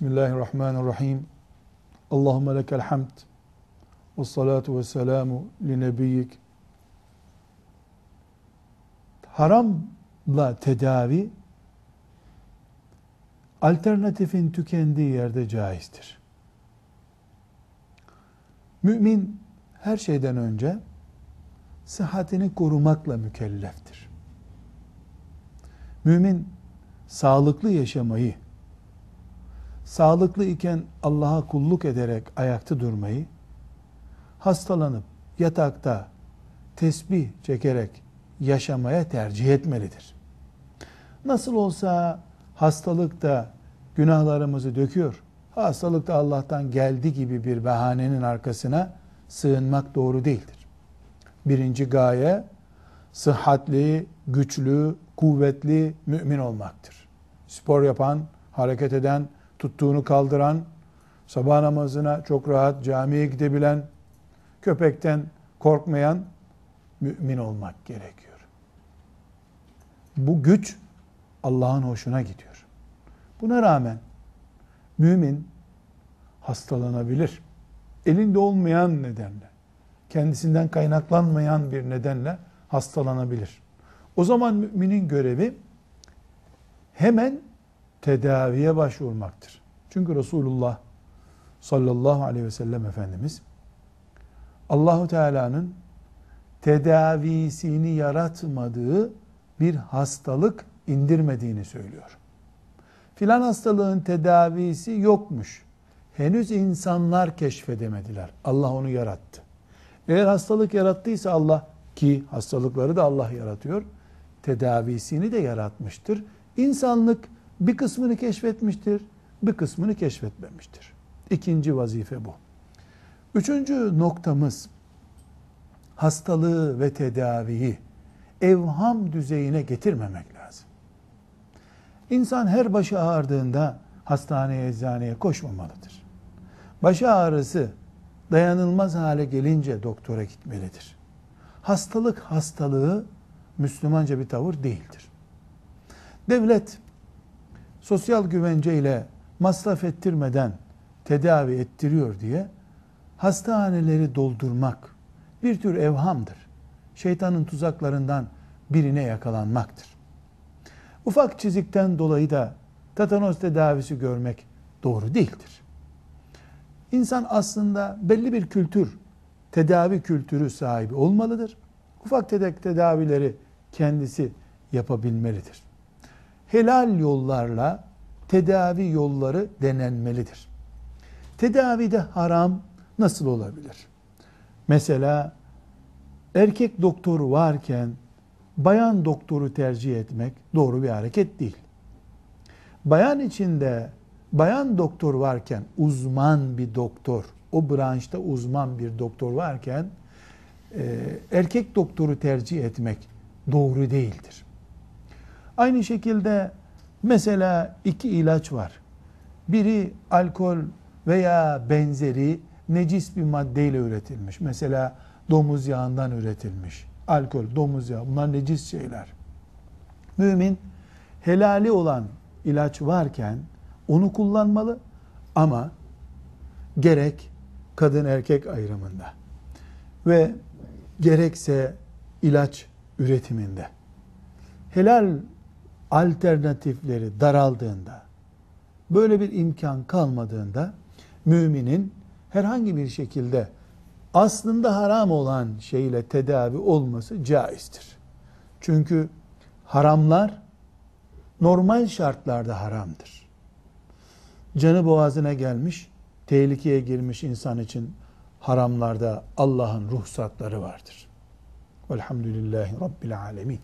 Bismillahirrahmanirrahim. Allahümme lekel hamd. Ve salatu ve selamu li nebiyyik. Haramla tedavi alternatifin tükendiği yerde caizdir. Mümin her şeyden önce sıhhatini korumakla mükelleftir. Mümin sağlıklı yaşamayı, sağlıklı iken Allah'a kulluk ederek ayakta durmayı, hastalanıp yatakta tesbih çekerek yaşamaya tercih etmelidir. Nasıl olsa hastalık da günahlarımızı döküyor. Hastalık da Allah'tan geldi gibi bir bahanenin arkasına sığınmak doğru değildir. Birinci gaye sıhhatli, güçlü, kuvvetli mümin olmaktır. Spor yapan, hareket eden, tuttuğunu kaldıran, sabah namazına çok rahat camiye gidebilen, köpekten korkmayan mümin olmak gerekiyor. Bu güç Allah'ın hoşuna gidiyor. Buna rağmen mümin hastalanabilir. Elinde olmayan nedenle, kendisinden kaynaklanmayan bir nedenle hastalanabilir. O zaman müminin görevi hemen tedaviye başvurmaktır. Çünkü Resulullah sallallahu aleyhi ve sellem Efendimiz Allahu Teala'nın tedavisini yaratmadığı bir hastalık indirmediğini söylüyor. Filan hastalığın tedavisi yokmuş. Henüz insanlar keşfedemediler. Allah onu yarattı. Eğer hastalık yarattıysa Allah ki hastalıkları da Allah yaratıyor. Tedavisini de yaratmıştır. İnsanlık bir kısmını keşfetmiştir, bir kısmını keşfetmemiştir. İkinci vazife bu. Üçüncü noktamız hastalığı ve tedaviyi evham düzeyine getirmemek lazım. İnsan her başı ağrıdığında hastaneye, eczaneye koşmamalıdır. Başı ağrısı dayanılmaz hale gelince doktora gitmelidir. Hastalık hastalığı Müslümanca bir tavır değildir. Devlet sosyal güvence ile masraf ettirmeden tedavi ettiriyor diye hastaneleri doldurmak bir tür evhamdır. Şeytanın tuzaklarından birine yakalanmaktır. Ufak çizikten dolayı da tetanos tedavisi görmek doğru değildir. İnsan aslında belli bir kültür, tedavi kültürü sahibi olmalıdır. Ufak tedek tedavileri kendisi yapabilmelidir. Helal yollarla tedavi yolları denenmelidir. Tedavide haram nasıl olabilir? Mesela erkek doktoru varken bayan doktoru tercih etmek doğru bir hareket değil. Bayan içinde bayan doktor varken uzman bir doktor, o branşta uzman bir doktor varken e, erkek doktoru tercih etmek doğru değildir. Aynı şekilde mesela iki ilaç var. Biri alkol veya benzeri necis bir maddeyle üretilmiş. Mesela domuz yağından üretilmiş. Alkol, domuz yağı bunlar necis şeyler. Mümin helali olan ilaç varken onu kullanmalı ama gerek kadın erkek ayrımında ve gerekse ilaç üretiminde helal alternatifleri daraldığında böyle bir imkan kalmadığında müminin herhangi bir şekilde aslında haram olan şeyle tedavi olması caizdir. Çünkü haramlar normal şartlarda haramdır. Canı boğazına gelmiş, tehlikeye girmiş insan için haramlarda Allah'ın ruhsatları vardır. Velhamdülillahi Rabbil Alemin.